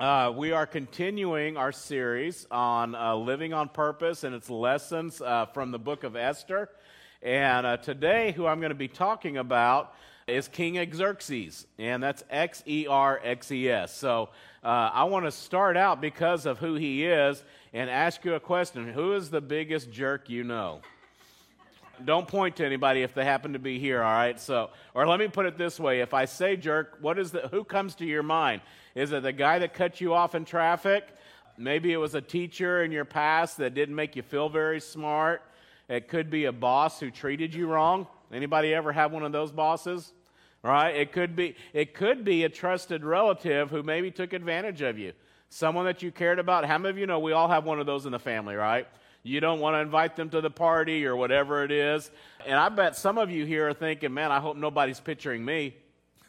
Uh, we are continuing our series on uh, living on purpose and its lessons uh, from the book of Esther. And uh, today, who I'm going to be talking about is King Xerxes, and that's X E R X E S. So uh, I want to start out because of who he is and ask you a question Who is the biggest jerk you know? Don't point to anybody if they happen to be here, all right? So, or let me put it this way: if I say jerk, what is the who comes to your mind? Is it the guy that cut you off in traffic? Maybe it was a teacher in your past that didn't make you feel very smart. It could be a boss who treated you wrong. Anybody ever have one of those bosses? Right? It could be it could be a trusted relative who maybe took advantage of you. Someone that you cared about. How many of you know we all have one of those in the family, right? You don't want to invite them to the party or whatever it is. And I bet some of you here are thinking, man, I hope nobody's picturing me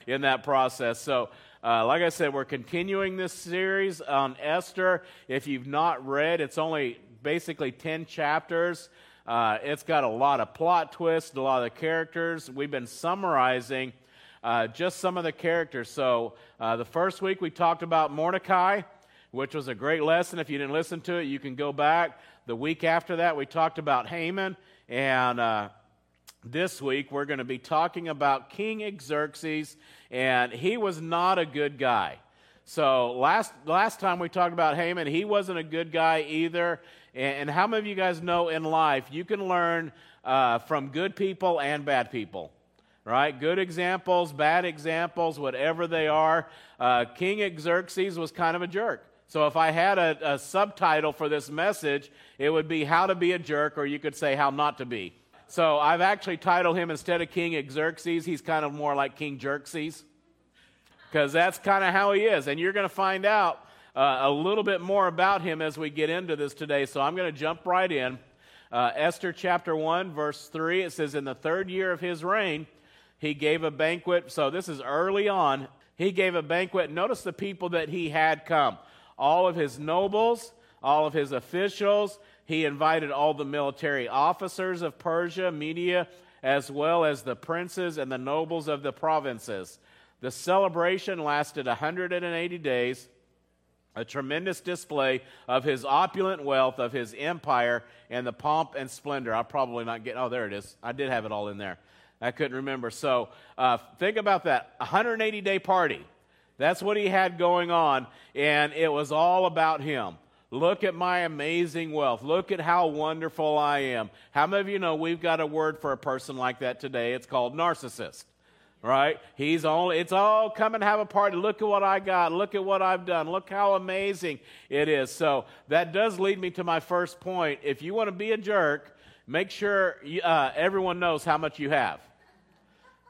in that process. So uh, like I said, we're continuing this series on Esther. If you've not read, it's only basically 10 chapters. Uh, it's got a lot of plot twists, a lot of characters. We've been summarizing uh, just some of the characters. So, uh, the first week we talked about Mordecai, which was a great lesson. If you didn't listen to it, you can go back. The week after that, we talked about Haman. And uh, this week, we're going to be talking about King Xerxes and he was not a good guy. So last last time we talked about Haman, he wasn't a good guy either. And, and how many of you guys know in life you can learn uh, from good people and bad people? Right? Good examples, bad examples, whatever they are. Uh, King Xerxes was kind of a jerk. So if I had a, a subtitle for this message, it would be How to Be a Jerk, or you could say How Not to Be. So I've actually titled him instead of King Xerxes, he's kind of more like King Jerxes, because that's kind of how he is. And you're going to find out uh, a little bit more about him as we get into this today. So I'm going to jump right in. Uh, Esther chapter 1, verse 3, it says, In the third year of his reign, he gave a banquet. So this is early on. He gave a banquet. Notice the people that he had come all of his nobles, all of his officials, he invited all the military officers of Persia, Media, as well as the princes and the nobles of the provinces. The celebration lasted 180 days, a tremendous display of his opulent wealth, of his empire, and the pomp and splendor. I'll probably not get, oh, there it is. I did have it all in there. I couldn't remember. So uh, think about that 180 day party. That's what he had going on, and it was all about him. Look at my amazing wealth. Look at how wonderful I am. How many of you know we've got a word for a person like that today? It's called narcissist. Right? He's only, it's all come and have a party. Look at what I got. Look at what I've done. Look how amazing it is. So that does lead me to my first point. If you want to be a jerk, make sure uh, everyone knows how much you have.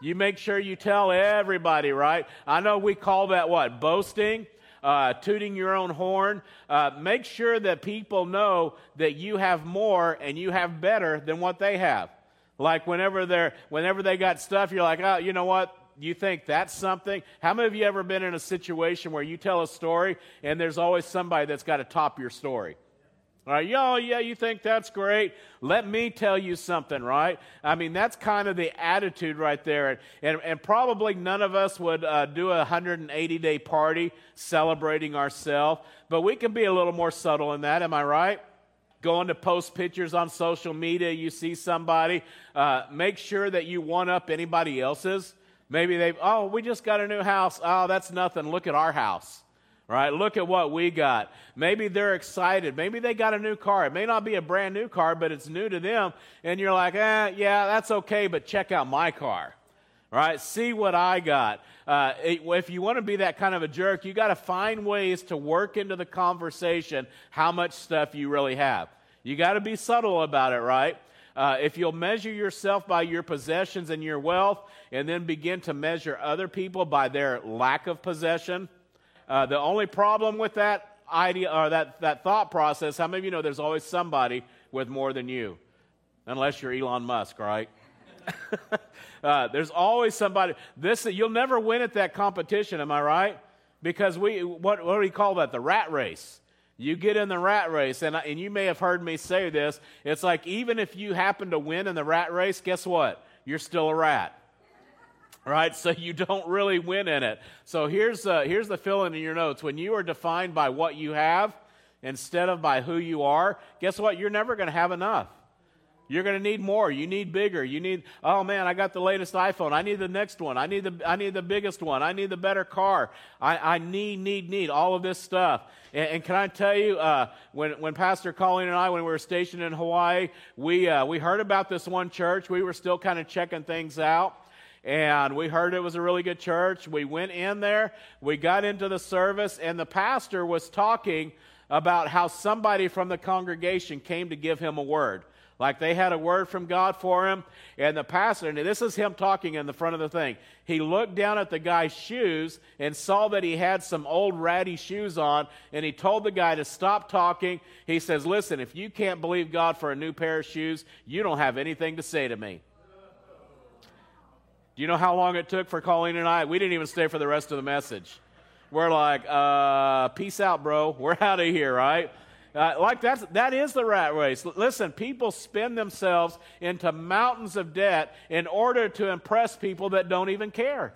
You make sure you tell everybody, right? I know we call that what? Boasting uh, tooting your own horn. Uh, make sure that people know that you have more and you have better than what they have. Like whenever they're whenever they got stuff, you're like, oh, you know what? You think that's something? How many of you ever been in a situation where you tell a story and there's always somebody that's got to top your story? All right, yo, yeah, you think that's great. Let me tell you something, right? I mean, that's kind of the attitude right there. And, and, and probably none of us would uh, do a 180 day party celebrating ourselves, but we can be a little more subtle in that, am I right? Going to post pictures on social media, you see somebody, uh, make sure that you one up anybody else's. Maybe they've, oh, we just got a new house. Oh, that's nothing. Look at our house right? Look at what we got. Maybe they're excited. Maybe they got a new car. It may not be a brand new car, but it's new to them. And you're like, eh, yeah, that's okay, but check out my car, right? See what I got. Uh, if you want to be that kind of a jerk, you got to find ways to work into the conversation how much stuff you really have. You got to be subtle about it, right? Uh, if you'll measure yourself by your possessions and your wealth, and then begin to measure other people by their lack of possession, uh, the only problem with that idea or that, that thought process, how many of you know there's always somebody with more than you? Unless you're Elon Musk, right? uh, there's always somebody. This you'll never win at that competition, am I right? Because we what, what do we call that? The rat race. You get in the rat race, and, and you may have heard me say this. It's like even if you happen to win in the rat race, guess what? You're still a rat. Right? So you don't really win in it. So here's, uh, here's the fill in in your notes. When you are defined by what you have instead of by who you are, guess what? You're never going to have enough. You're going to need more. You need bigger. You need, oh man, I got the latest iPhone. I need the next one. I need the, I need the biggest one. I need the better car. I, I need, need, need all of this stuff. And, and can I tell you, uh, when, when Pastor Colleen and I, when we were stationed in Hawaii, we, uh, we heard about this one church. We were still kind of checking things out and we heard it was a really good church. We went in there, we got into the service, and the pastor was talking about how somebody from the congregation came to give him a word. Like they had a word from God for him. And the pastor, and this is him talking in the front of the thing, he looked down at the guy's shoes and saw that he had some old ratty shoes on. And he told the guy to stop talking. He says, Listen, if you can't believe God for a new pair of shoes, you don't have anything to say to me. Do you know how long it took for Colleen and I? We didn't even stay for the rest of the message. We're like, uh, peace out, bro. We're out of here, right? Uh, like that's, that is the rat race. Listen, people spend themselves into mountains of debt in order to impress people that don't even care.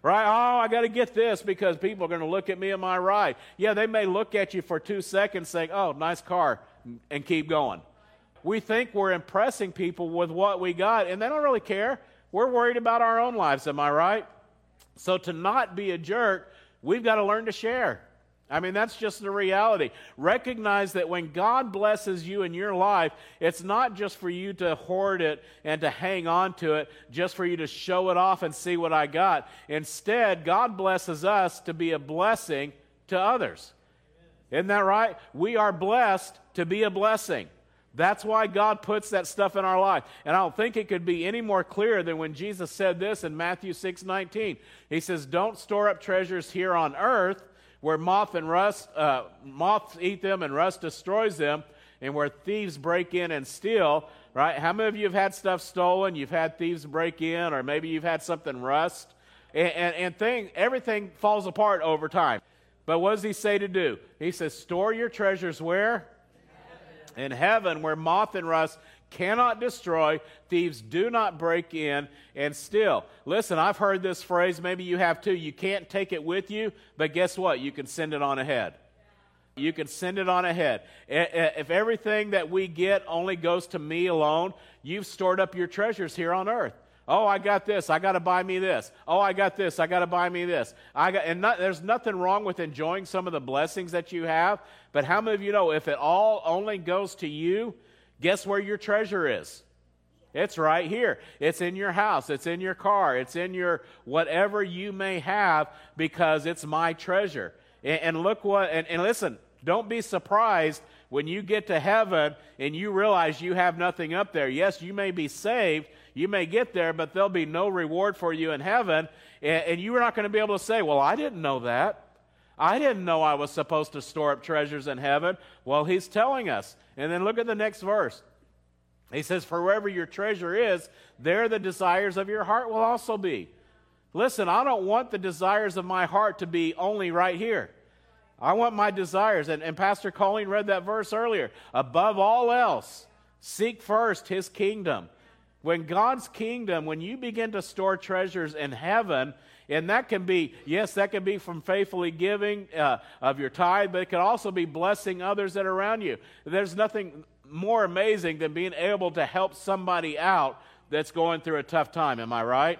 Right? Oh, I got to get this because people are going to look at me and my ride. Yeah, they may look at you for two seconds saying, oh, nice car, and keep going. We think we're impressing people with what we got, and they don't really care. We're worried about our own lives, am I right? So to not be a jerk, we've got to learn to share. I mean, that's just the reality. Recognize that when God blesses you in your life, it's not just for you to hoard it and to hang on to it, just for you to show it off and see what I got. Instead, God blesses us to be a blessing to others. Isn't that right? We are blessed to be a blessing. That's why God puts that stuff in our life. And I don't think it could be any more clear than when Jesus said this in Matthew 6 19. He says, Don't store up treasures here on earth where moth and rust, uh, moths eat them and rust destroys them, and where thieves break in and steal. Right? How many of you have had stuff stolen? You've had thieves break in, or maybe you've had something rust, and, and, and thing, everything falls apart over time. But what does he say to do? He says, store your treasures where? In heaven, where moth and rust cannot destroy, thieves do not break in and steal. Listen, I've heard this phrase, maybe you have too. You can't take it with you, but guess what? You can send it on ahead. You can send it on ahead. If everything that we get only goes to me alone, you've stored up your treasures here on earth. Oh, I got this. I got to buy me this. Oh, I got this. I got to buy me this. I got, and not, there's nothing wrong with enjoying some of the blessings that you have. But how many of you know if it all only goes to you, Guess where your treasure is? It's right here. It's in your house. It's in your car. It's in your whatever you may have because it's my treasure. And, and look what, and, and listen, don't be surprised when you get to heaven and you realize you have nothing up there. Yes, you may be saved. You may get there, but there'll be no reward for you in heaven. And, and you're not going to be able to say, Well, I didn't know that. I didn't know I was supposed to store up treasures in heaven. Well, he's telling us. And then look at the next verse. He says, For wherever your treasure is, there the desires of your heart will also be. Listen, I don't want the desires of my heart to be only right here. I want my desires. And, and Pastor Colleen read that verse earlier. Above all else, seek first his kingdom. When God's kingdom, when you begin to store treasures in heaven, and that can be, yes, that can be from faithfully giving uh, of your tithe, but it can also be blessing others that are around you. There's nothing more amazing than being able to help somebody out that's going through a tough time. Am I right?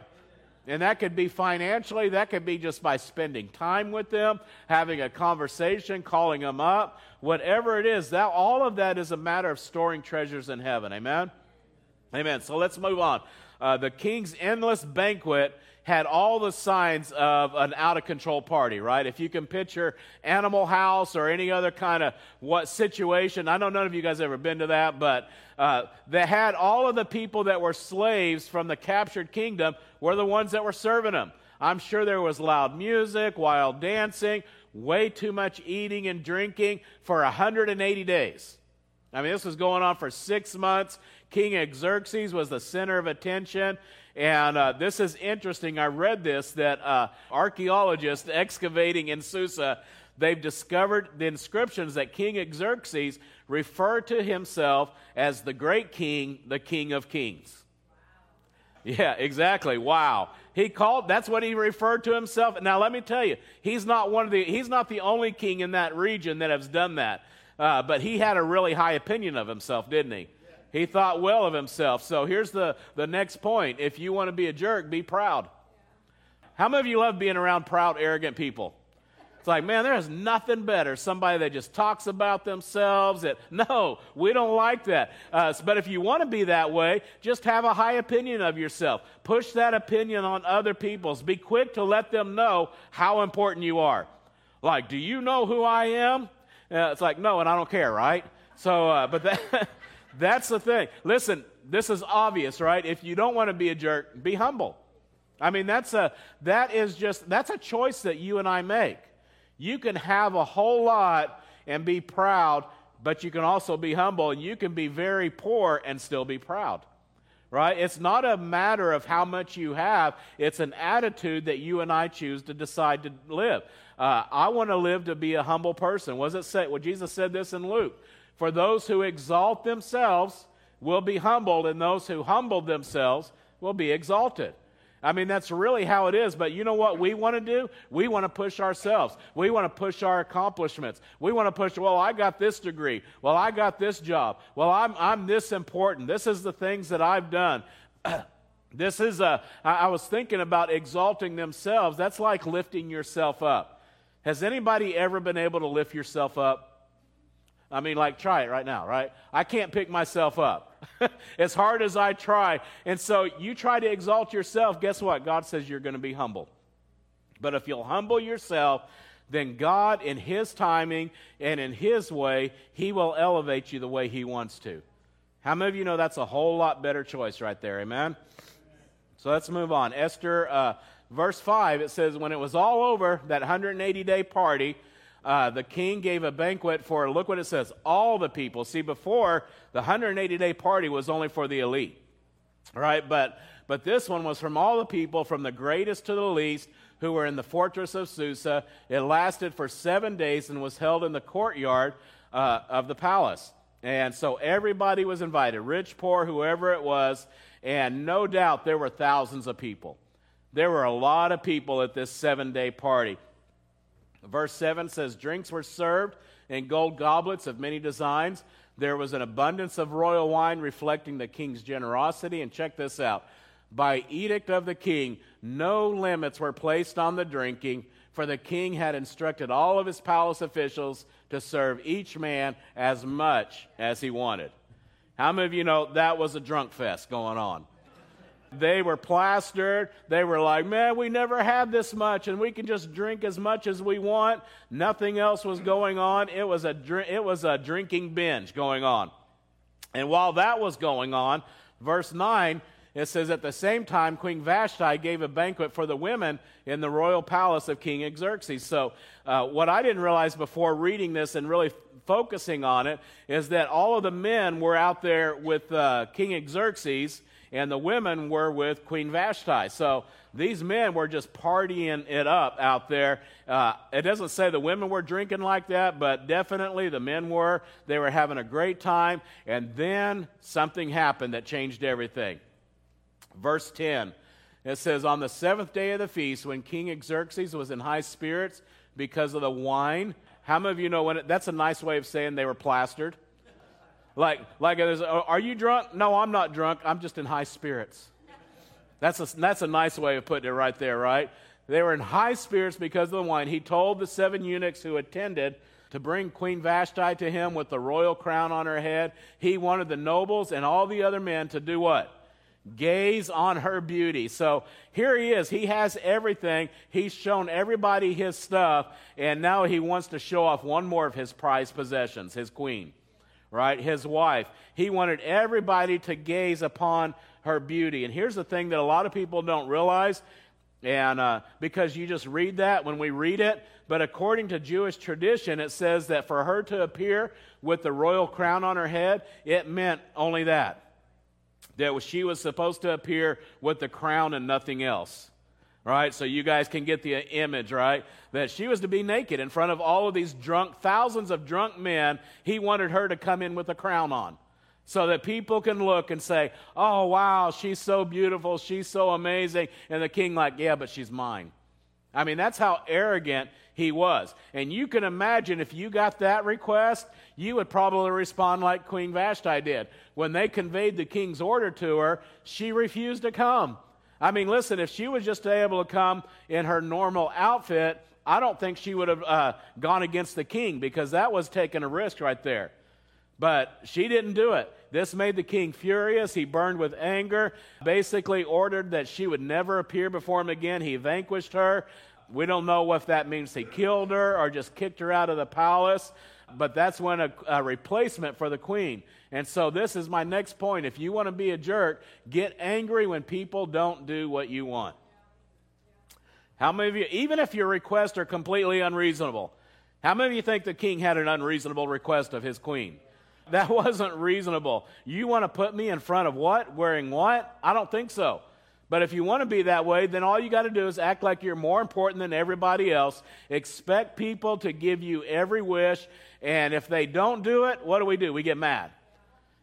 And that could be financially, that could be just by spending time with them, having a conversation, calling them up, whatever it is. That all of that is a matter of storing treasures in heaven. Amen. Amen. So let's move on. Uh, the king's endless banquet had all the signs of an out of control party, right? If you can picture Animal House or any other kind of what situation, I know none of you guys ever been to that, but uh, they had all of the people that were slaves from the captured kingdom were the ones that were serving them. I'm sure there was loud music, wild dancing, way too much eating and drinking for 180 days. I mean, this was going on for six months. King Xerxes was the center of attention. And uh, this is interesting. I read this that uh, archaeologists excavating in Susa, they've discovered the inscriptions that King Xerxes referred to himself as the great king, the king of kings. Yeah, exactly. Wow. He called, that's what he referred to himself. Now, let me tell you, he's not one of the, he's not the only king in that region that has done that. Uh, but he had a really high opinion of himself, didn't he? He thought well of himself. So here's the, the next point. If you want to be a jerk, be proud. How many of you love being around proud, arrogant people? It's like, man, there's nothing better. Somebody that just talks about themselves. That no, we don't like that. Uh, but if you want to be that way, just have a high opinion of yourself. Push that opinion on other people's. Be quick to let them know how important you are. Like, do you know who I am? Uh, it's like, no, and I don't care, right? So, uh, but that, that's the thing. Listen, this is obvious, right? If you don't want to be a jerk, be humble. I mean, that's a, that is just, that's a choice that you and I make. You can have a whole lot and be proud, but you can also be humble, and you can be very poor and still be proud. Right? It's not a matter of how much you have, it's an attitude that you and I choose to decide to live. Uh, I want to live to be a humble person. Was it say? Well, Jesus said this in Luke. For those who exalt themselves will be humbled, and those who humble themselves will be exalted. I mean, that's really how it is. But you know what we want to do? We want to push ourselves. We want to push our accomplishments. We want to push, well, I got this degree. Well, I got this job. Well, I'm, I'm this important. This is the things that I've done. this is a, I was thinking about exalting themselves. That's like lifting yourself up. Has anybody ever been able to lift yourself up? I mean, like, try it right now, right? I can't pick myself up. as hard as I try. And so you try to exalt yourself, guess what? God says you're going to be humble. But if you'll humble yourself, then God, in His timing and in His way, He will elevate you the way He wants to. How many of you know that's a whole lot better choice right there? Amen? So let's move on. Esther, uh, verse 5, it says, When it was all over, that 180 day party, uh, the king gave a banquet for, look what it says, all the people. See, before, the 180 day party was only for the elite, right? But, but this one was from all the people, from the greatest to the least, who were in the fortress of Susa. It lasted for seven days and was held in the courtyard uh, of the palace. And so everybody was invited, rich, poor, whoever it was. And no doubt there were thousands of people. There were a lot of people at this seven day party. Verse 7 says, Drinks were served in gold goblets of many designs. There was an abundance of royal wine reflecting the king's generosity. And check this out by edict of the king, no limits were placed on the drinking, for the king had instructed all of his palace officials to serve each man as much as he wanted. How many of you know that was a drunk fest going on? They were plastered. They were like, man, we never had this much, and we can just drink as much as we want. Nothing else was going on. It was a, it was a drinking binge going on. And while that was going on, verse 9, it says, At the same time, Queen Vashti gave a banquet for the women in the royal palace of King Xerxes. So, uh, what I didn't realize before reading this and really focusing on it is that all of the men were out there with uh, King Xerxes and the women were with Queen Vashti. So these men were just partying it up out there. Uh, it doesn't say the women were drinking like that, but definitely the men were. They were having a great time. And then something happened that changed everything. Verse 10 it says, On the seventh day of the feast, when King Xerxes was in high spirits because of the wine, how many of you know when it, that's a nice way of saying they were plastered? Like, like are you drunk? No, I'm not drunk. I'm just in high spirits. That's a, that's a nice way of putting it right there, right? They were in high spirits because of the wine. He told the seven eunuchs who attended to bring Queen Vashti to him with the royal crown on her head. He wanted the nobles and all the other men to do what? Gaze on her beauty. So here he is. He has everything. He's shown everybody his stuff, and now he wants to show off one more of his prized possessions, his queen right? His wife. He wanted everybody to gaze upon her beauty. And here's the thing that a lot of people don't realize, and uh, because you just read that when we read it, but according to Jewish tradition, it says that for her to appear with the royal crown on her head, it meant only that. That she was supposed to appear with the crown and nothing else right? So you guys can get the image, right? That she was to be naked in front of all of these drunk, thousands of drunk men. He wanted her to come in with a crown on. so that people can look and say, "Oh wow, she's so beautiful, she's so amazing." And the king like, "Yeah, but she's mine." I mean, that's how arrogant he was. And you can imagine if you got that request, you would probably respond like Queen Vashti did. When they conveyed the king's order to her, she refused to come. I mean, listen, if she was just able to come in her normal outfit, I don't think she would have uh, gone against the king because that was taking a risk right there. But she didn't do it. This made the king furious. He burned with anger, basically ordered that she would never appear before him again. He vanquished her. We don't know if that means he killed her or just kicked her out of the palace, but that's when a, a replacement for the queen. And so, this is my next point. If you want to be a jerk, get angry when people don't do what you want. How many of you, even if your requests are completely unreasonable, how many of you think the king had an unreasonable request of his queen? That wasn't reasonable. You want to put me in front of what? Wearing what? I don't think so. But if you want to be that way, then all you got to do is act like you're more important than everybody else. Expect people to give you every wish. And if they don't do it, what do we do? We get mad.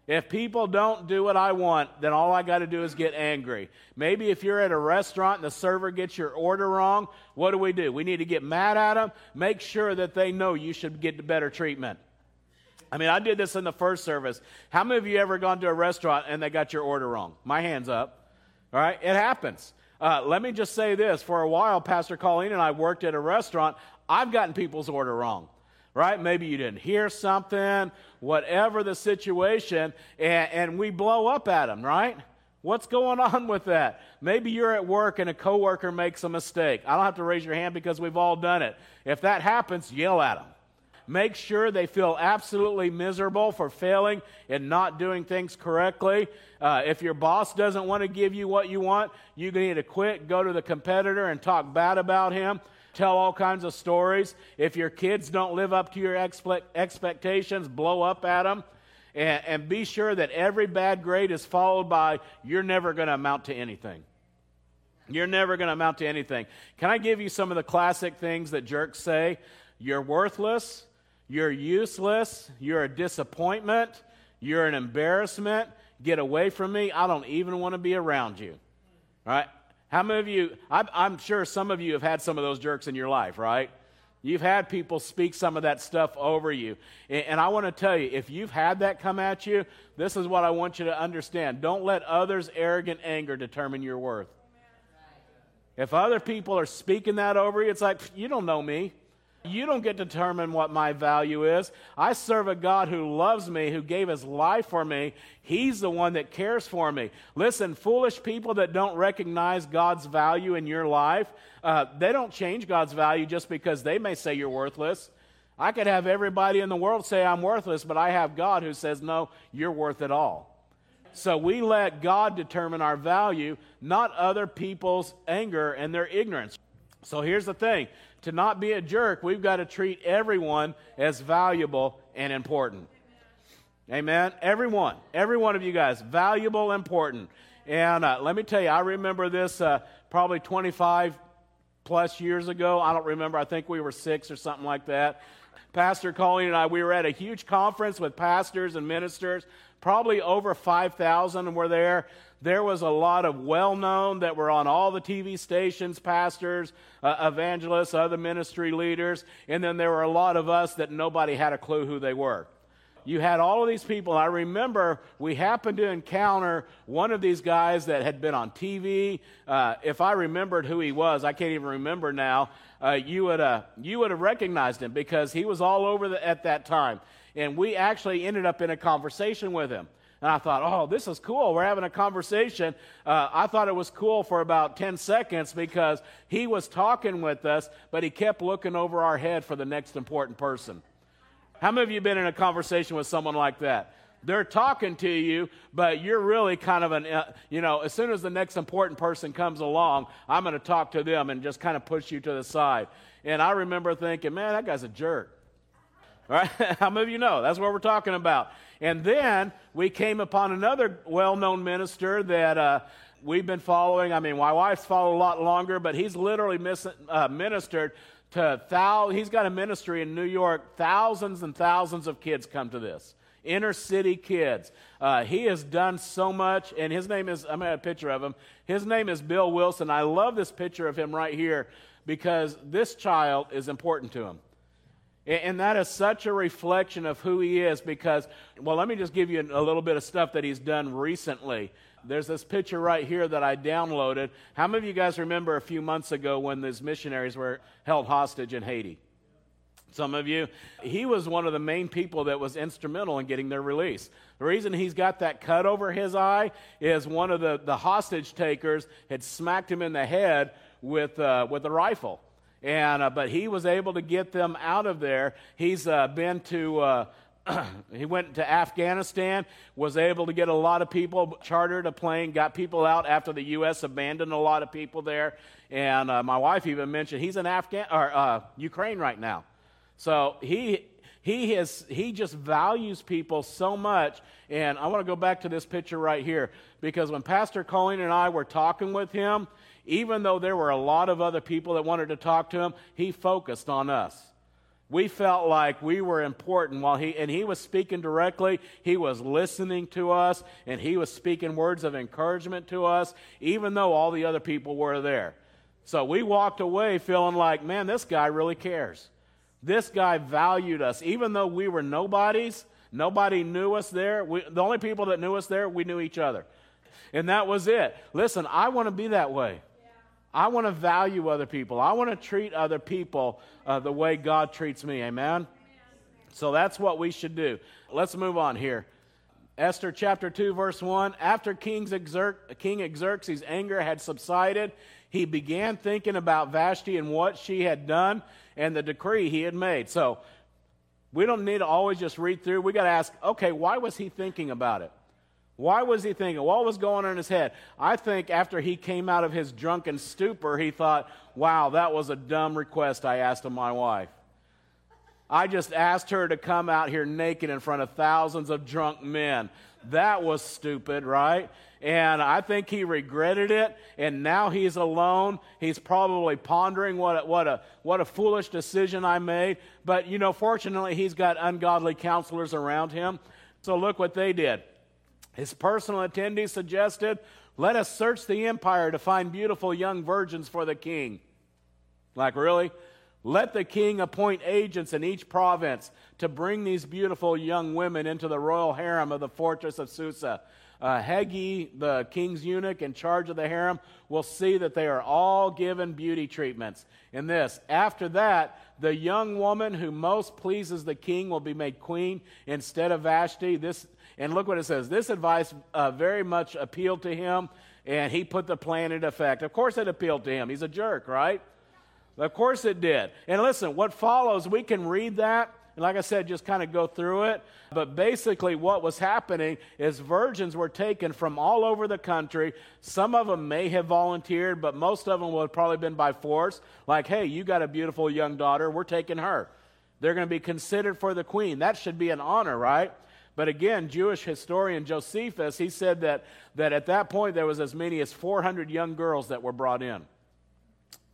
If people don't do what I want, then all I got to do is get angry. Maybe if you're at a restaurant and the server gets your order wrong, what do we do? We need to get mad at them, make sure that they know you should get the better treatment. I mean, I did this in the first service. How many of you ever gone to a restaurant and they got your order wrong? My hand's up. All right, it happens. Uh, let me just say this for a while, Pastor Colleen and I worked at a restaurant. I've gotten people's order wrong, right? Maybe you didn't hear something, whatever the situation, and, and we blow up at them, right? What's going on with that? Maybe you're at work and a coworker makes a mistake. I don't have to raise your hand because we've all done it. If that happens, yell at them. Make sure they feel absolutely miserable for failing and not doing things correctly. Uh, if your boss doesn't want to give you what you want, you need to quit, go to the competitor and talk bad about him tell all kinds of stories. If your kids don't live up to your expectations, blow up at them. And, and be sure that every bad grade is followed by, you're never going to amount to anything. You're never going to amount to anything. Can I give you some of the classic things that jerks say? You're worthless. You're useless. You're a disappointment. You're an embarrassment. Get away from me. I don't even want to be around you. Right? How many of you, I'm, I'm sure some of you have had some of those jerks in your life, right? You've had people speak some of that stuff over you. And, and I want to tell you, if you've had that come at you, this is what I want you to understand. Don't let others' arrogant anger determine your worth. If other people are speaking that over you, it's like, you don't know me. You don't get to determine what my value is. I serve a God who loves me, who gave his life for me. He's the one that cares for me. Listen, foolish people that don't recognize God's value in your life, uh, they don't change God's value just because they may say you're worthless. I could have everybody in the world say I'm worthless, but I have God who says, no, you're worth it all. So we let God determine our value, not other people's anger and their ignorance. So here's the thing to not be a jerk, we've got to treat everyone as valuable and important. Amen. Everyone, every one of you guys, valuable, important. And uh, let me tell you, I remember this uh, probably 25 plus years ago. I don't remember. I think we were six or something like that. Pastor Colleen and I, we were at a huge conference with pastors and ministers. Probably over 5,000 were there there was a lot of well known that were on all the TV stations, pastors, uh, evangelists, other ministry leaders, and then there were a lot of us that nobody had a clue who they were. You had all of these people. I remember we happened to encounter one of these guys that had been on TV. Uh, if I remembered who he was, I can't even remember now. Uh, you would uh, you would have recognized him because he was all over the, at that time, and we actually ended up in a conversation with him. And I thought, oh, this is cool. We're having a conversation. Uh, I thought it was cool for about 10 seconds because he was talking with us, but he kept looking over our head for the next important person. How many of you been in a conversation with someone like that? They're talking to you, but you're really kind of an, uh, you know, as soon as the next important person comes along, I'm going to talk to them and just kind of push you to the side. And I remember thinking, man, that guy's a jerk. How many of you know? That's what we're talking about. And then we came upon another well known minister that uh, we've been following. I mean, my wife's followed a lot longer, but he's literally mis- uh, ministered to thousands. He's got a ministry in New York. Thousands and thousands of kids come to this inner city kids. Uh, he has done so much, and his name is, I'm going to have a picture of him. His name is Bill Wilson. I love this picture of him right here because this child is important to him. And that is such a reflection of who he is because, well, let me just give you a little bit of stuff that he's done recently. There's this picture right here that I downloaded. How many of you guys remember a few months ago when these missionaries were held hostage in Haiti? Some of you. He was one of the main people that was instrumental in getting their release. The reason he's got that cut over his eye is one of the, the hostage takers had smacked him in the head with, uh, with a rifle. And, uh, but he was able to get them out of there. He's uh, been to, uh, he went to Afghanistan, was able to get a lot of people, chartered a plane, got people out after the U.S. abandoned a lot of people there. And uh, my wife even mentioned he's in Afghan or uh, Ukraine right now. So he he has he just values people so much. And I want to go back to this picture right here because when Pastor Colleen and I were talking with him, even though there were a lot of other people that wanted to talk to him, he focused on us. We felt like we were important while he, and he was speaking directly. He was listening to us, and he was speaking words of encouragement to us, even though all the other people were there. So we walked away feeling like, man, this guy really cares. This guy valued us. Even though we were nobodies, nobody knew us there. We, the only people that knew us there, we knew each other. And that was it. Listen, I want to be that way. I want to value other people. I want to treat other people uh, the way God treats me. Amen? So that's what we should do. Let's move on here. Esther chapter 2, verse 1. After King, Xer- King Xerxes' anger had subsided, he began thinking about Vashti and what she had done and the decree he had made. So we don't need to always just read through. We got to ask, okay, why was he thinking about it? Why was he thinking? What was going on in his head? I think after he came out of his drunken stupor, he thought, wow, that was a dumb request I asked of my wife. I just asked her to come out here naked in front of thousands of drunk men. That was stupid, right? And I think he regretted it, and now he's alone. He's probably pondering what a, what a, what a foolish decision I made. But, you know, fortunately, he's got ungodly counselors around him. So look what they did. His personal attendee suggested, Let us search the empire to find beautiful young virgins for the king. Like, really? Let the king appoint agents in each province to bring these beautiful young women into the royal harem of the fortress of Susa. Uh, Hegai, the king's eunuch in charge of the harem, will see that they are all given beauty treatments. In this, after that, the young woman who most pleases the king will be made queen instead of Vashti. This and look what it says. This advice uh, very much appealed to him, and he put the plan into effect. Of course, it appealed to him. He's a jerk, right? Of course, it did. And listen, what follows, we can read that. And like I said, just kind of go through it. But basically, what was happening is virgins were taken from all over the country. Some of them may have volunteered, but most of them would have probably been by force. Like, hey, you got a beautiful young daughter, we're taking her. They're going to be considered for the queen. That should be an honor, right? But again, Jewish historian Josephus, he said that, that at that point there was as many as 400 young girls that were brought in.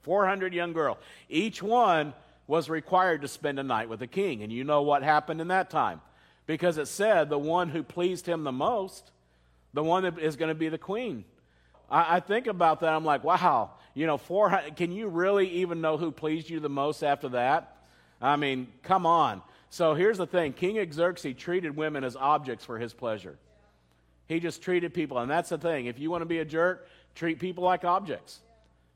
400 young girls. Each one was required to spend a night with the king. And you know what happened in that time. Because it said the one who pleased him the most, the one that is going to be the queen. I, I think about that. I'm like, wow, you know, 400, can you really even know who pleased you the most after that? I mean, come on. So here's the thing King Xerxes treated women as objects for his pleasure. He just treated people, and that's the thing. If you want to be a jerk, treat people like objects.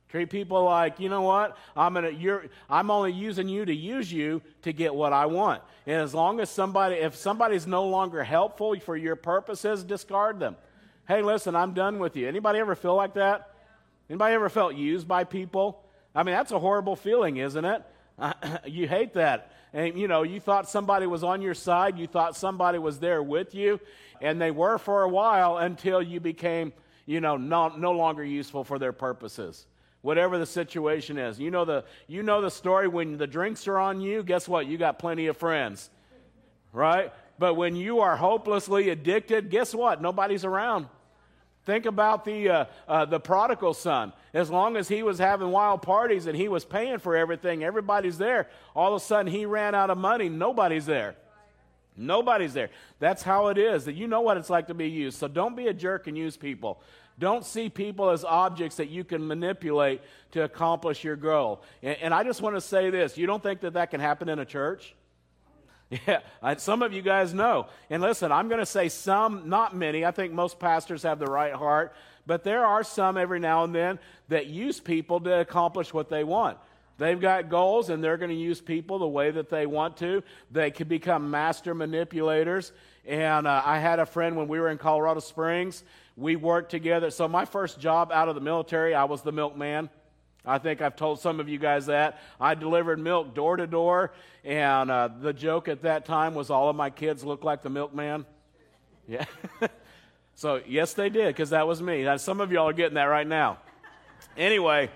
Treat people like, you know what? I'm gonna you're I'm only using you to use you to get what I want. And as long as somebody if somebody's no longer helpful for your purposes, discard them. Hey, listen, I'm done with you. Anybody ever feel like that? Anybody ever felt used by people? I mean, that's a horrible feeling, isn't it? you hate that and you know, you thought somebody was on your side, you thought somebody was there with you, and they were for a while until you became, you know, no, no longer useful for their purposes. Whatever the situation is. You know the you know the story when the drinks are on you, guess what? You got plenty of friends. Right? But when you are hopelessly addicted, guess what? Nobody's around. Think about the, uh, uh, the prodigal son. As long as he was having wild parties and he was paying for everything, everybody's there. All of a sudden, he ran out of money. Nobody's there. Nobody's there. That's how it is. That you know what it's like to be used. So don't be a jerk and use people. Don't see people as objects that you can manipulate to accomplish your goal. And, and I just want to say this you don't think that that can happen in a church? Yeah, some of you guys know. And listen, I'm going to say some, not many. I think most pastors have the right heart. But there are some every now and then that use people to accomplish what they want. They've got goals and they're going to use people the way that they want to. They can become master manipulators. And uh, I had a friend when we were in Colorado Springs. We worked together. So, my first job out of the military, I was the milkman. I think I've told some of you guys that. I delivered milk door to door, and uh, the joke at that time was all of my kids looked like the milkman. Yeah. so, yes, they did, because that was me. Now, some of y'all are getting that right now. Anyway,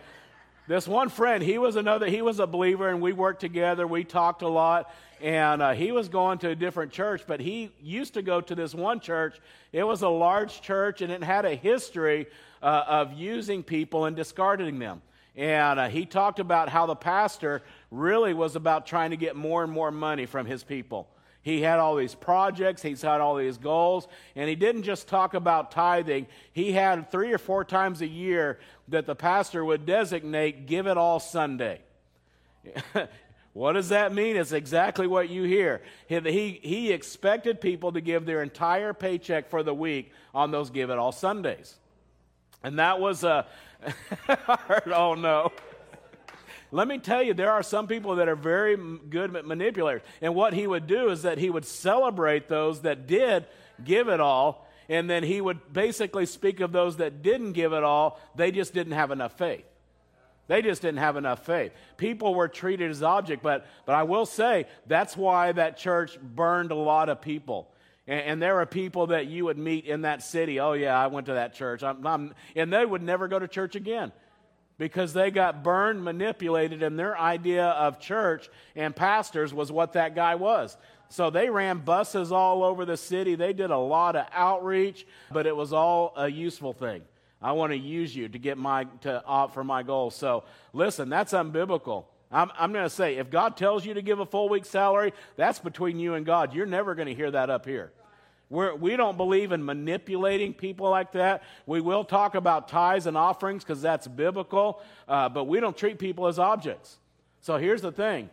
this one friend, he was another, he was a believer, and we worked together. We talked a lot, and uh, he was going to a different church, but he used to go to this one church. It was a large church, and it had a history uh, of using people and discarding them. And uh, he talked about how the pastor really was about trying to get more and more money from his people. He had all these projects, he's had all these goals, and he didn't just talk about tithing. He had three or four times a year that the pastor would designate Give It All Sunday. what does that mean? It's exactly what you hear. He, he, he expected people to give their entire paycheck for the week on those Give It All Sundays. And that was a. oh no. Let me tell you, there are some people that are very good manipulators. And what he would do is that he would celebrate those that did give it all, and then he would basically speak of those that didn't give it all. They just didn't have enough faith. They just didn't have enough faith. People were treated as object, but, but I will say that's why that church burned a lot of people. And, and there are people that you would meet in that city. Oh, yeah, I went to that church. I'm, I'm, and they would never go to church again because they got burned, manipulated, and their idea of church and pastors was what that guy was. So they ran buses all over the city. They did a lot of outreach, but it was all a useful thing. I want to use you to get my to opt for my goals. So listen, that's unbiblical. I'm, I'm going to say, if God tells you to give a full week's salary, that's between you and God. You're never going to hear that up here. We're, we do not believe in manipulating people like that. We will talk about tithes and offerings because that's biblical, uh, but we don't treat people as objects. So here's the thing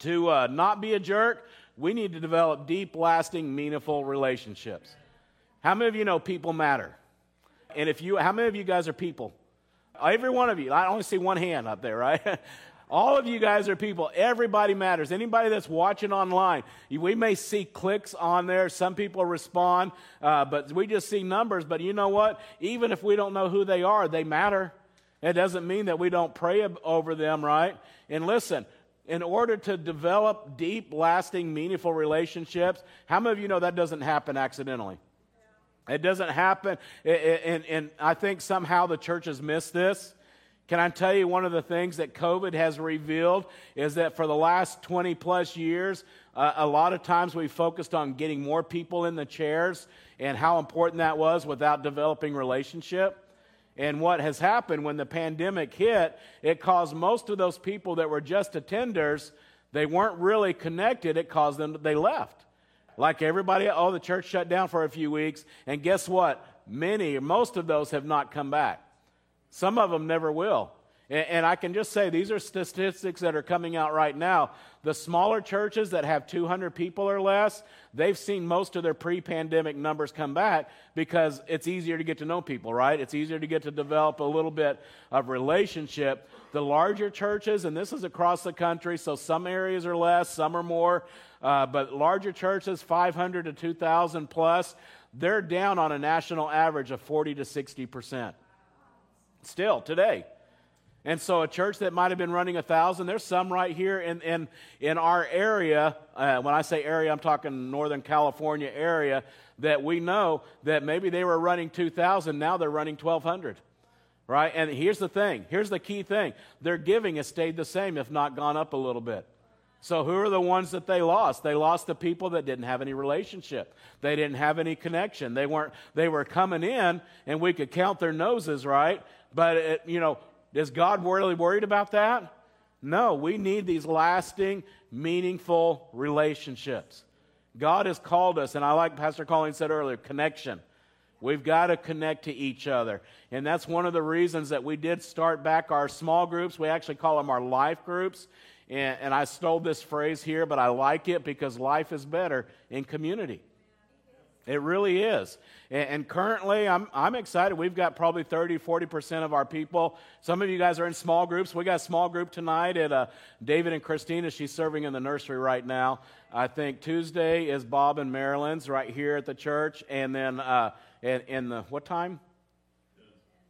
to uh, not be a jerk, we need to develop deep, lasting, meaningful relationships. How many of you know people matter? And if you, how many of you guys are people? Every one of you. I only see one hand up there, right? All of you guys are people. Everybody matters. Anybody that's watching online, we may see clicks on there. Some people respond, uh, but we just see numbers. But you know what? Even if we don't know who they are, they matter. It doesn't mean that we don't pray over them, right? And listen, in order to develop deep, lasting, meaningful relationships, how many of you know that doesn't happen accidentally? It doesn't happen. And, and I think somehow the church has missed this. Can I tell you one of the things that COVID has revealed is that for the last 20 plus years, uh, a lot of times we focused on getting more people in the chairs and how important that was without developing relationship. And what has happened when the pandemic hit, it caused most of those people that were just attenders, they weren't really connected. It caused them, they left. Like everybody, oh, the church shut down for a few weeks. And guess what? Many, most of those have not come back. Some of them never will. And, and I can just say these are statistics that are coming out right now. The smaller churches that have 200 people or less, they've seen most of their pre pandemic numbers come back because it's easier to get to know people, right? It's easier to get to develop a little bit of relationship. The larger churches, and this is across the country, so some areas are less, some are more, uh, but larger churches, 500 to 2,000 plus, they're down on a national average of 40 to 60 percent still today. And so, a church that might have been running a thousand, there's some right here in, in, in our area. Uh, when I say area, I'm talking Northern California area that we know that maybe they were running 2,000, now they're running 1,200. Right? And here's the thing here's the key thing their giving has stayed the same, if not gone up a little bit. So, who are the ones that they lost? They lost the people that didn't have any relationship. They didn't have any connection. They weren't. They were coming in, and we could count their noses, right? But, it, you know, is God really worried about that? No, we need these lasting, meaningful relationships. God has called us, and I like Pastor Colleen said earlier connection. We've got to connect to each other. And that's one of the reasons that we did start back our small groups. We actually call them our life groups. And, and I stole this phrase here, but I like it because life is better in community. It really is. And, and currently, I'm, I'm excited. We've got probably 30, 40% of our people. Some of you guys are in small groups. We got a small group tonight at uh, David and Christina. She's serving in the nursery right now. I think Tuesday is Bob and Marilyn's right here at the church. And then uh, in, in the, what time?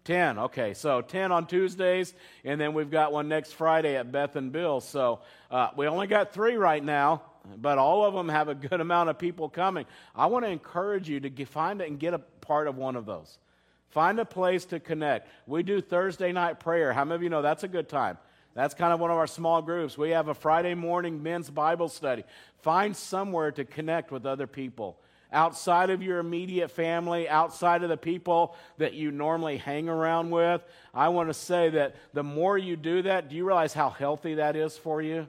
10. Okay, so 10 on Tuesdays, and then we've got one next Friday at Beth and Bill. So uh, we only got three right now, but all of them have a good amount of people coming. I want to encourage you to get, find it and get a part of one of those. Find a place to connect. We do Thursday night prayer. How many of you know that's a good time? That's kind of one of our small groups. We have a Friday morning men's Bible study. Find somewhere to connect with other people outside of your immediate family, outside of the people that you normally hang around with. I want to say that the more you do that, do you realize how healthy that is for you?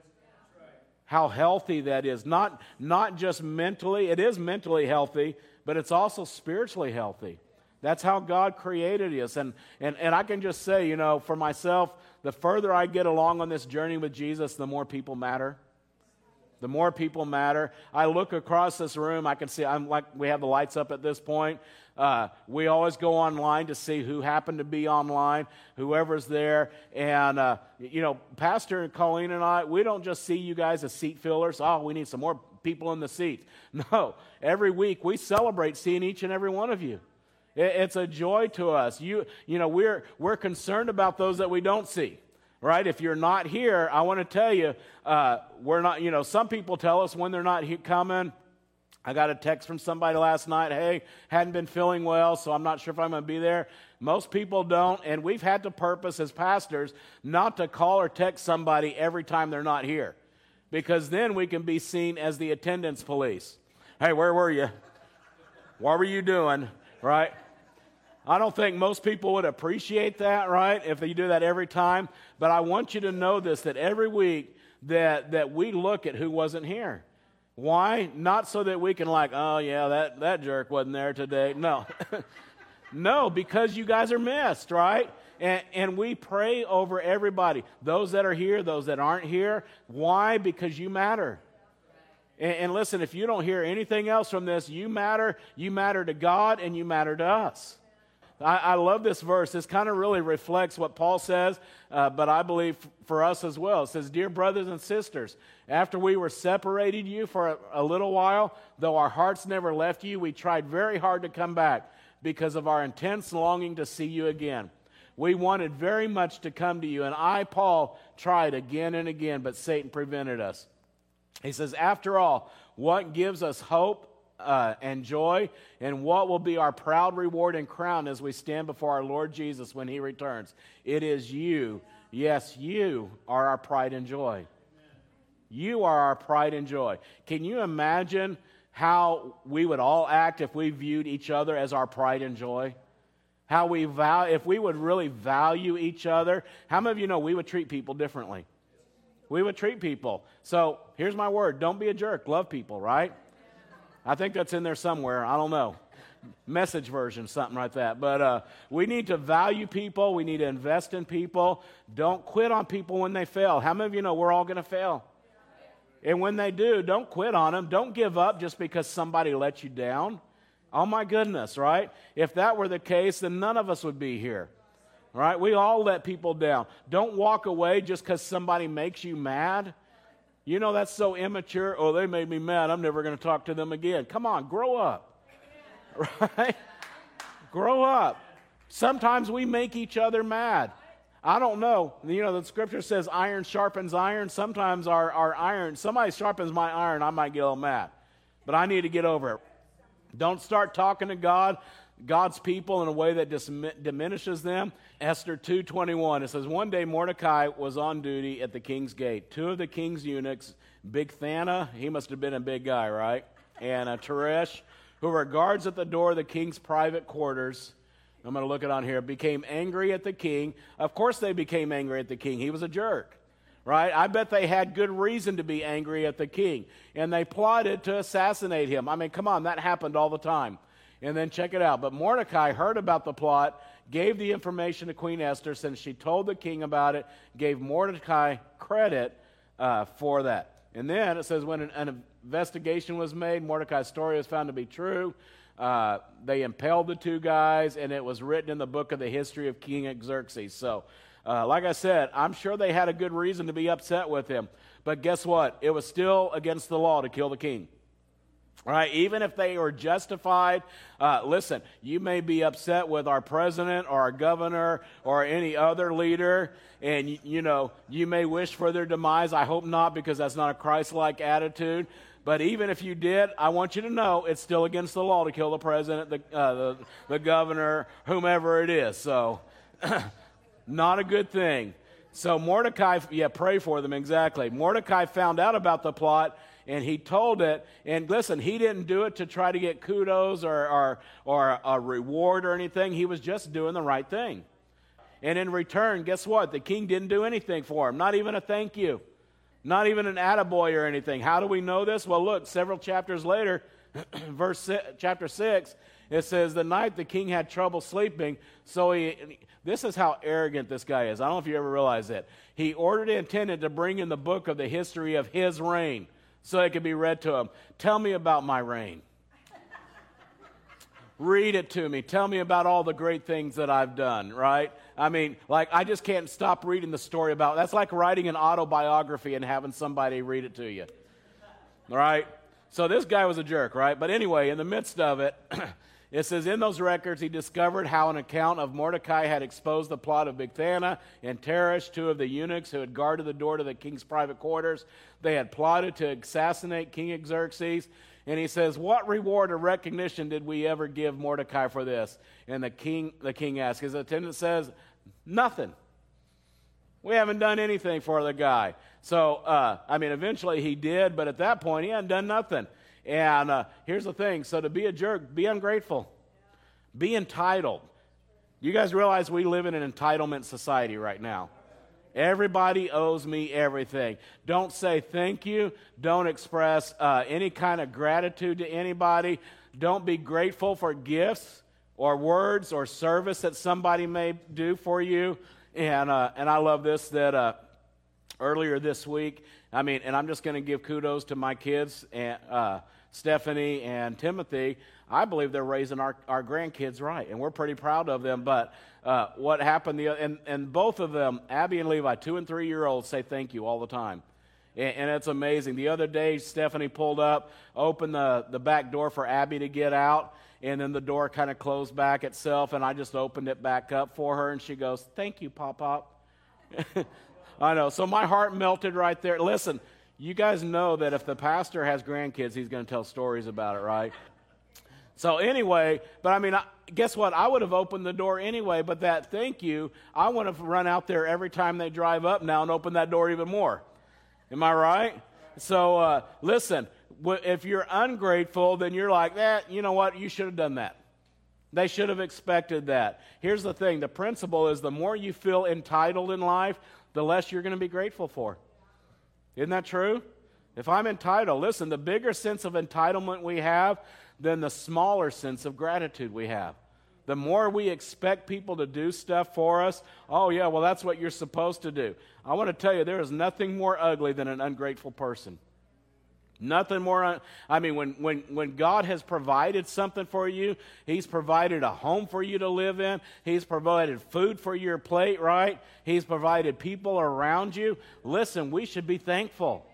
How healthy that is. Not, not just mentally, it is mentally healthy, but it's also spiritually healthy. That's how God created us. And, and, and I can just say, you know, for myself, the further I get along on this journey with Jesus, the more people matter the more people matter. I look across this room, I can see, I'm like, we have the lights up at this point. Uh, we always go online to see who happened to be online, whoever's there. And, uh, you know, Pastor and Colleen and I, we don't just see you guys as seat fillers. Oh, we need some more people in the seats. No, every week we celebrate seeing each and every one of you. It's a joy to us. You, you know, we're, we're concerned about those that we don't see right? If you're not here, I want to tell you, uh, we're not, you know, some people tell us when they're not coming. I got a text from somebody last night, hey, hadn't been feeling well, so I'm not sure if I'm going to be there. Most people don't, and we've had to purpose as pastors not to call or text somebody every time they're not here, because then we can be seen as the attendance police. Hey, where were you? What were you doing? Right? I don't think most people would appreciate that, right? If you do that every time. But I want you to know this that every week that, that we look at who wasn't here. Why? Not so that we can, like, oh, yeah, that, that jerk wasn't there today. No. no, because you guys are missed, right? And, and, we pray over everybody those that are here, those that aren't here. Why? Because you matter. And, and listen, if you don't hear anything else from this, you matter. You matter to God and you matter to us. I, I love this verse. This kind of really reflects what Paul says, uh, but I believe f- for us as well. It says, Dear brothers and sisters, after we were separated you for a, a little while, though our hearts never left you, we tried very hard to come back because of our intense longing to see you again. We wanted very much to come to you, and I, Paul, tried again and again, but Satan prevented us. He says, After all, what gives us hope uh, and joy, and what will be our proud reward and crown as we stand before our Lord Jesus when he returns. It is you. Yes, you are our pride and joy. You are our pride and joy. Can you imagine how we would all act if we viewed each other as our pride and joy? How we value, if we would really value each other, how many of you know we would treat people differently? We would treat people. So here's my word don't be a jerk, love people, right? I think that's in there somewhere. I don't know. Message version, something like that. But uh, we need to value people. We need to invest in people. Don't quit on people when they fail. How many of you know we're all going to fail? And when they do, don't quit on them. Don't give up just because somebody let you down. Oh my goodness, right? If that were the case, then none of us would be here. Right? We all let people down. Don't walk away just because somebody makes you mad. You know, that's so immature. Oh, they made me mad. I'm never going to talk to them again. Come on, grow up. Right? grow up. Sometimes we make each other mad. I don't know. You know, the scripture says iron sharpens iron. Sometimes our, our iron, somebody sharpens my iron, I might get a little mad. But I need to get over it. Don't start talking to God God's people in a way that dis- diminishes them. Esther 2:21 it says one day Mordecai was on duty at the king's gate. Two of the king's eunuchs, Big Thana, he must have been a big guy, right? And a Teresh, who were guards at the door of the king's private quarters. I'm going to look it on here. Became angry at the king. Of course they became angry at the king. He was a jerk. right? I bet they had good reason to be angry at the king. And they plotted to assassinate him. I mean, come on, that happened all the time. And then check it out. But Mordecai heard about the plot, gave the information to Queen Esther, since she told the king about it, gave Mordecai credit uh, for that. And then it says when an, an, investigation was made, Mordecai's story was found to be true. Uh, they impaled the two guys, and it was written in the book of the history of King Xerxes. So uh, like I said, I'm sure they had a good reason to be upset with him. But guess what? It was still against the law to kill the king. Right, even if they are justified, uh, listen, you may be upset with our president or our governor or any other leader, and you, you know, you may wish for their demise. I hope not, because that's not a Christ like attitude. But even if you did, I want you to know it's still against the law to kill the president, the, uh, the, the governor, whomever it is. So. Not a good thing. So Mordecai, yeah, pray for them, exactly. Mordecai found out about the plot and he told it. And listen, he didn't do it to try to get kudos or, or, or a reward or anything. He was just doing the right thing. And in return, guess what? The king didn't do anything for him, not even a thank you, not even an attaboy or anything. How do we know this? Well, look, several chapters later, verse six, chapter 6, it says, The night the king had trouble sleeping, so he, this is how arrogant this guy is. I don't know if you ever realize that. He ordered the attendant to bring in the book of the history of his reign so it could be read to him. Tell me about my reign. Read it to me. Tell me about all the great things that I've done, right? I mean, like, I just can't stop reading the story about that's like writing an autobiography and having somebody read it to you, right? So this guy was a jerk, right? But anyway, in the midst of it, It says, In those records, he discovered how an account of Mordecai had exposed the plot of Bigthana and Teresh, two of the eunuchs who had guarded the door to the king's private quarters. They had plotted to assassinate King Xerxes. And he says, What reward or recognition did we ever give Mordecai for this? And the king, the king asks. His attendant says, Nothing. We haven't done anything for the guy. So, uh, I mean, eventually he did, but at that point he hadn't done nothing. And uh, here's the thing so to be a jerk, be ungrateful, be entitled. You guys realize we live in an entitlement society right now. Everybody owes me everything. Don't say thank you. Don't express uh, any kind of gratitude to anybody. Don't be grateful for gifts or words or service that somebody may do for you. And, uh, and I love this that uh, earlier this week, I mean, and I'm just going to give kudos to my kids and uh, Stephanie and Timothy. I believe they're raising our, our grandkids right, and we're pretty proud of them. But uh, what happened, the, and, and both of them, Abby and Levi, two and three year olds, say thank you all the time. And, and it's amazing. The other day, Stephanie pulled up, opened the, the back door for Abby to get out, and then the door kind of closed back itself, and I just opened it back up for her, and she goes, Thank you, Pop Pop. I know. So my heart melted right there. Listen, you guys know that if the pastor has grandkids, he's going to tell stories about it, right? So anyway, but I mean, I, guess what? I would have opened the door anyway, but that thank you, I want to run out there every time they drive up now and open that door even more. Am I right? So uh, listen, if you're ungrateful, then you're like, eh, you know what? You should have done that. They should have expected that. Here's the thing the principle is the more you feel entitled in life, the less you're going to be grateful for. Isn't that true? If I'm entitled, listen, the bigger sense of entitlement we have, then the smaller sense of gratitude we have. The more we expect people to do stuff for us, oh, yeah, well, that's what you're supposed to do. I want to tell you, there is nothing more ugly than an ungrateful person. Nothing more. I mean, when, when, when God has provided something for you, He's provided a home for you to live in, He's provided food for your plate, right? He's provided people around you. Listen, we should be thankful.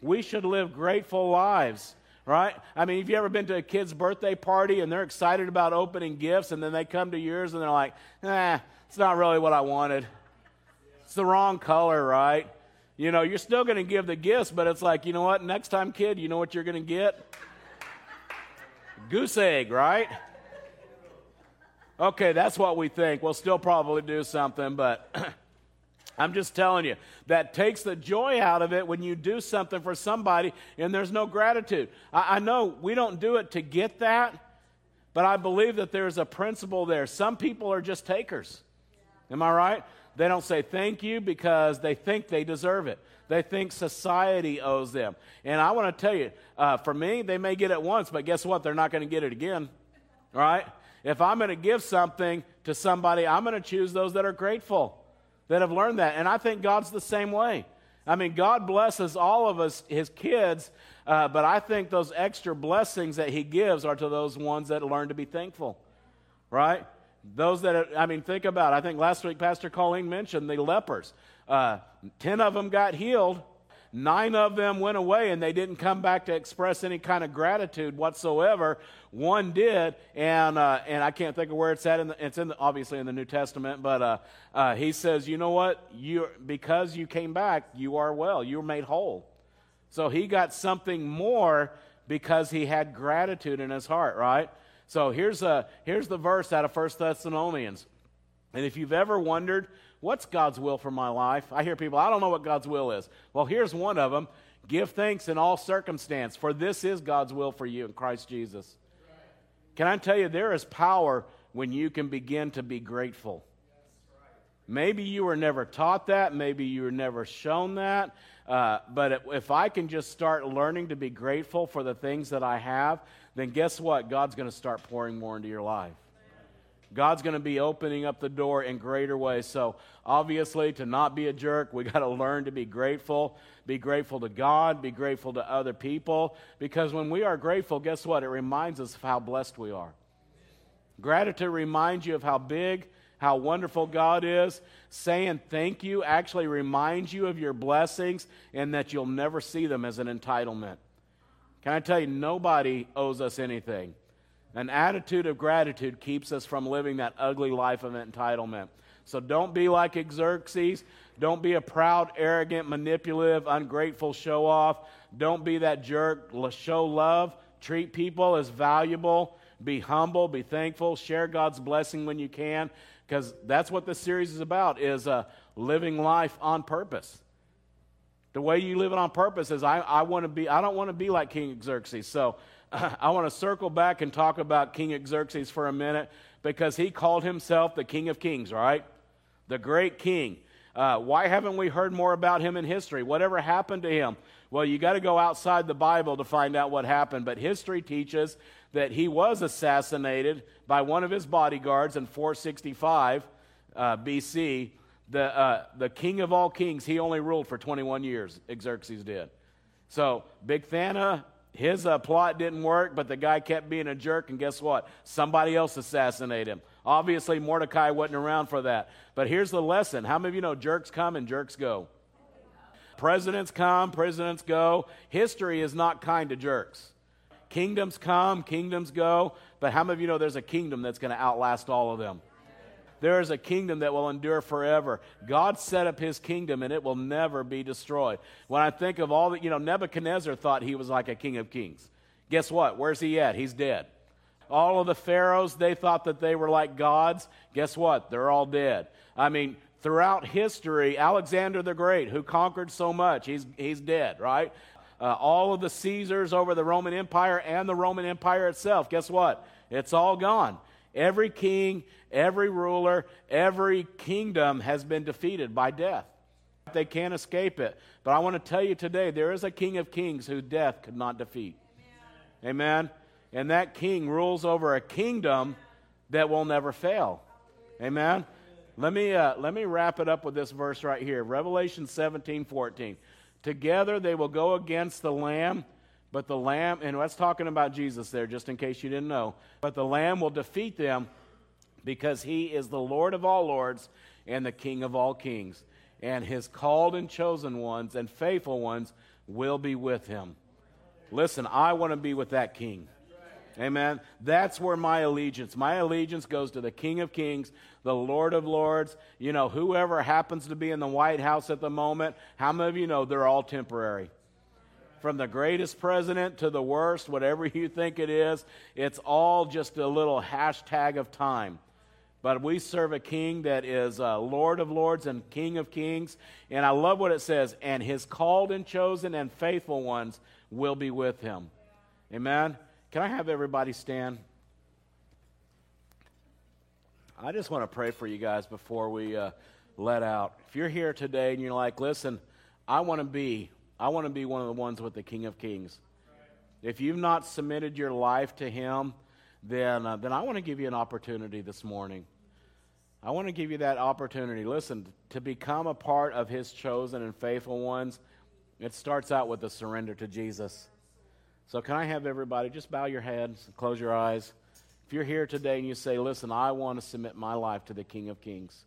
We should live grateful lives, right? I mean, have you ever been to a kid's birthday party and they're excited about opening gifts and then they come to yours and they're like, eh, it's not really what I wanted? It's the wrong color, right? You know, you're still going to give the gifts, but it's like, you know what? Next time, kid, you know what you're going to get? Goose egg, right? Okay, that's what we think. We'll still probably do something, but I'm just telling you, that takes the joy out of it when you do something for somebody and there's no gratitude. I, I know we don't do it to get that, but I believe that there's a principle there. Some people are just takers. Am I right? They don't say thank you because they think they deserve it. they think society owes them. And I want to tell you, uh, for me, they may get it once, but guess what? They're not going to get it again, right? If I'm going to give something to somebody, I'm going to choose those that are grateful, that have learned that. And I think God's the same way. I mean, God blesses all of us, his kids, uh, but I think those extra blessings that he gives are to those ones that learn to be thankful, right? Those that, I mean, think about it. I think last week Pastor Colleen mentioned the lepers. Uh, ten of them got healed, nine of them went away and they didn't come back to express any kind of gratitude whatsoever. One did, and, uh, and I can't think of where it's at. In the, it's in the, obviously in the New Testament, but uh, uh, he says, You know what? You, because you came back, you are well. You were made whole. So he got something more because he had gratitude in his heart, right? So here's, a, here's the verse out of 1 Thessalonians. And if you've ever wondered, what's God's will for my life? I hear people, I don't know what God's will is. Well, here's one of them Give thanks in all circumstance, for this is God's will for you in Christ Jesus. Can I tell you, there is power when you can begin to be grateful. Maybe you were never taught that. Maybe you were never shown that. Uh, but if I can just start learning to be grateful for the things that I have, then guess what? God's going to start pouring more into your life. God's going to be opening up the door in greater ways. So, obviously, to not be a jerk, we got to learn to be grateful. Be grateful to God, be grateful to other people. Because when we are grateful, guess what? It reminds us of how blessed we are. Gratitude reminds you of how big, how wonderful God is. Saying thank you actually reminds you of your blessings and that you'll never see them as an entitlement. Can I tell you, nobody owes us anything. An attitude of gratitude keeps us from living that ugly life of entitlement. So don't be like Xerxes. Don't be a proud, arrogant, manipulative, ungrateful show off. Don't be that jerk. Show love. Treat people as valuable. Be humble. Be thankful. Share God's blessing when you can, because that's what this series is about: is uh, living life on purpose. The way you live it on purpose is I, I want to be. I don't want to be like King Xerxes. So I want to circle back and talk about King Xerxes for a minute because he called himself the King of Kings, right? The great king. Uh, why haven't we heard more about him in history? Whatever happened to him? Well, you got to go outside the Bible to find out what happened, but history teaches that he was assassinated by one of his bodyguards in 465 uh, BC. The, uh, the king of all kings, he only ruled for 21 years, Xerxes did. So, Bigthana his uh, plot didn't work, but the guy kept being a jerk, and guess what? Somebody else assassinated him. Obviously, Mordecai wasn't around for that. But here's the lesson how many of you know jerks come and jerks go? Presidents come, presidents go. History is not kind to jerks. Kingdoms come, kingdoms go. But how many of you know there's a kingdom that's going to outlast all of them? There is a kingdom that will endure forever. God set up his kingdom and it will never be destroyed. When I think of all that, you know, Nebuchadnezzar thought he was like a king of kings. Guess what? Where's he at? He's dead. All of the pharaohs, they thought that they were like gods. Guess what? They're all dead. I mean, throughout history, Alexander the Great, who conquered so much, he's, he's dead, right? Uh, all of the Caesars over the Roman Empire and the Roman Empire itself, guess what? It's all gone. Every king, every ruler, every kingdom has been defeated by death. They can't escape it. But I want to tell you today there is a king of kings who death could not defeat. Amen. Amen. And that king rules over a kingdom that will never fail. Amen. Let me, uh, let me wrap it up with this verse right here Revelation 17 14. Together they will go against the Lamb but the Lamb, and that's talking about Jesus there, just in case you didn't know. But the Lamb will defeat them because he is the Lord of all lords and the King of all kings. And his called and chosen ones and faithful ones will be with him. Listen, I want to be with that king. Amen. That's where my allegiance, my allegiance goes to the King of Kings, the Lord of Lords. You know, whoever happens to be in the White House at the moment, how many of you know they're all temporary? From the greatest president to the worst, whatever you think it is, it's all just a little hashtag of time. But we serve a king that is uh, Lord of lords and King of kings. And I love what it says, and his called and chosen and faithful ones will be with him. Amen. Can I have everybody stand? I just want to pray for you guys before we uh, let out. If you're here today and you're like, listen, I want to be I want to be one of the ones with the King of Kings. If you've not submitted your life to Him, then, uh, then I want to give you an opportunity this morning. I want to give you that opportunity. Listen, to become a part of His chosen and faithful ones, it starts out with a surrender to Jesus. So, can I have everybody just bow your heads, and close your eyes? If you're here today and you say, Listen, I want to submit my life to the King of Kings.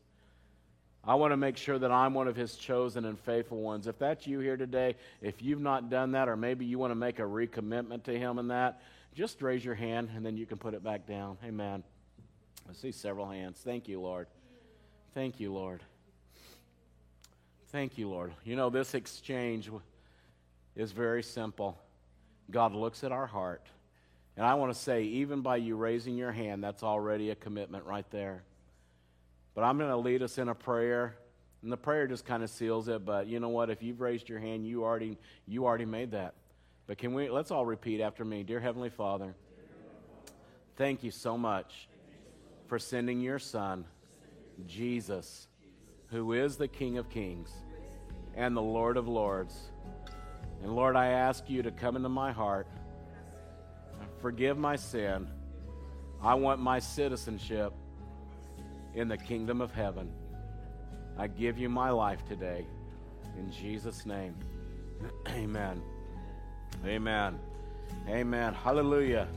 I want to make sure that I'm one of his chosen and faithful ones. If that's you here today, if you've not done that, or maybe you want to make a recommitment to him in that, just raise your hand and then you can put it back down. Amen. I see several hands. Thank you, Lord. Thank you, Lord. Thank you, Lord. You know, this exchange is very simple. God looks at our heart. And I want to say, even by you raising your hand, that's already a commitment right there. But I'm going to lead us in a prayer. And the prayer just kind of seals it. But you know what? If you've raised your hand, you already, you already made that. But can we, let's all repeat after me. Dear Heavenly Father, thank you so much for sending your Son, Jesus, who is the King of Kings and the Lord of Lords. And Lord, I ask you to come into my heart, forgive my sin. I want my citizenship in the kingdom of heaven. I give you my life today. In Jesus' name. Amen. Amen. Amen. Hallelujah.